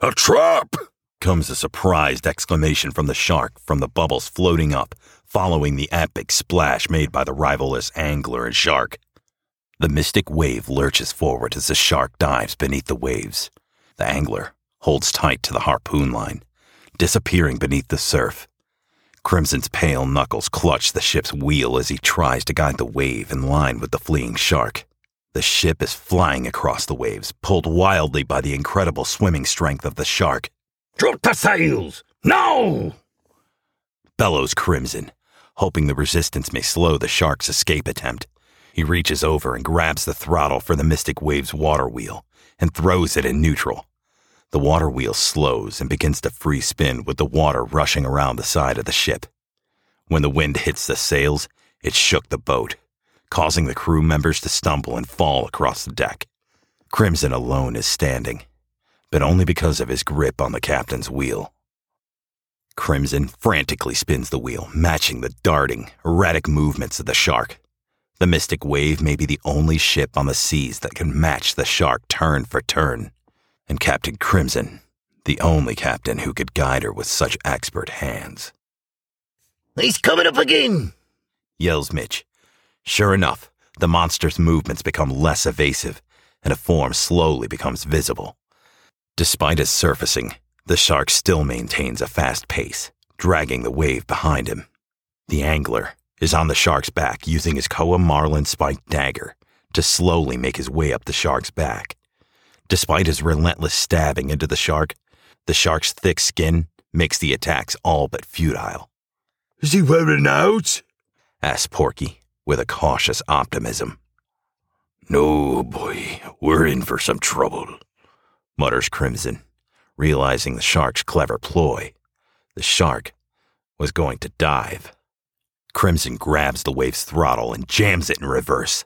A trap! comes a surprised exclamation from the shark from the bubbles floating up, following the epic splash made by the rivalous angler and shark. The mystic wave lurches forward as the shark dives beneath the waves. The angler holds tight to the harpoon line, disappearing beneath the surf. Crimson's pale knuckles clutch the ship's wheel as he tries to guide the wave in line with the fleeing shark. The ship is flying across the waves, pulled wildly by the incredible swimming strength of the shark. Drop the sails! Now! Bellows Crimson, hoping the resistance may slow the shark's escape attempt. He reaches over and grabs the throttle for the Mystic Wave's water wheel and throws it in neutral. The water wheel slows and begins to free spin with the water rushing around the side of the ship. When the wind hits the sails, it shook the boat, causing the crew members to stumble and fall across the deck. Crimson alone is standing, but only because of his grip on the captain's wheel. Crimson frantically spins the wheel, matching the darting, erratic movements of the shark. The Mystic Wave may be the only ship on the seas that can match the shark turn for turn, and Captain Crimson, the only captain who could guide her with such expert hands. He's coming up again! Yells Mitch. Sure enough, the monster's movements become less evasive, and a form slowly becomes visible. Despite its surfacing, the shark still maintains a fast pace, dragging the wave behind him. The angler is on the shark's back using his Koa Marlin spiked dagger to slowly make his way up the shark's back. Despite his relentless stabbing into the shark, the shark's thick skin makes the attacks all but futile. Is he wearing out? asks Porky with a cautious optimism. No, boy, we're in for some trouble, mutters Crimson, realizing the shark's clever ploy. The shark was going to dive. Crimson grabs the wave's throttle and jams it in reverse.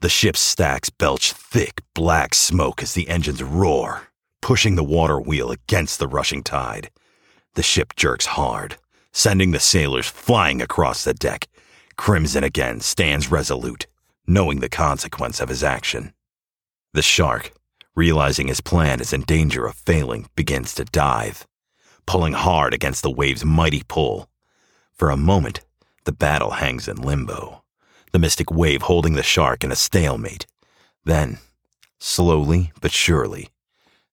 The ship's stacks belch thick black smoke as the engines roar, pushing the water wheel against the rushing tide. The ship jerks hard, sending the sailors flying across the deck. Crimson again stands resolute, knowing the consequence of his action. The shark, realizing his plan is in danger of failing, begins to dive, pulling hard against the wave's mighty pull. For a moment, the battle hangs in limbo, the mystic wave holding the shark in a stalemate. Then, slowly but surely,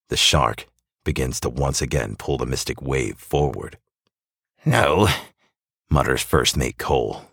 the shark begins to once again pull the mystic wave forward. No, mutters First Mate Cole.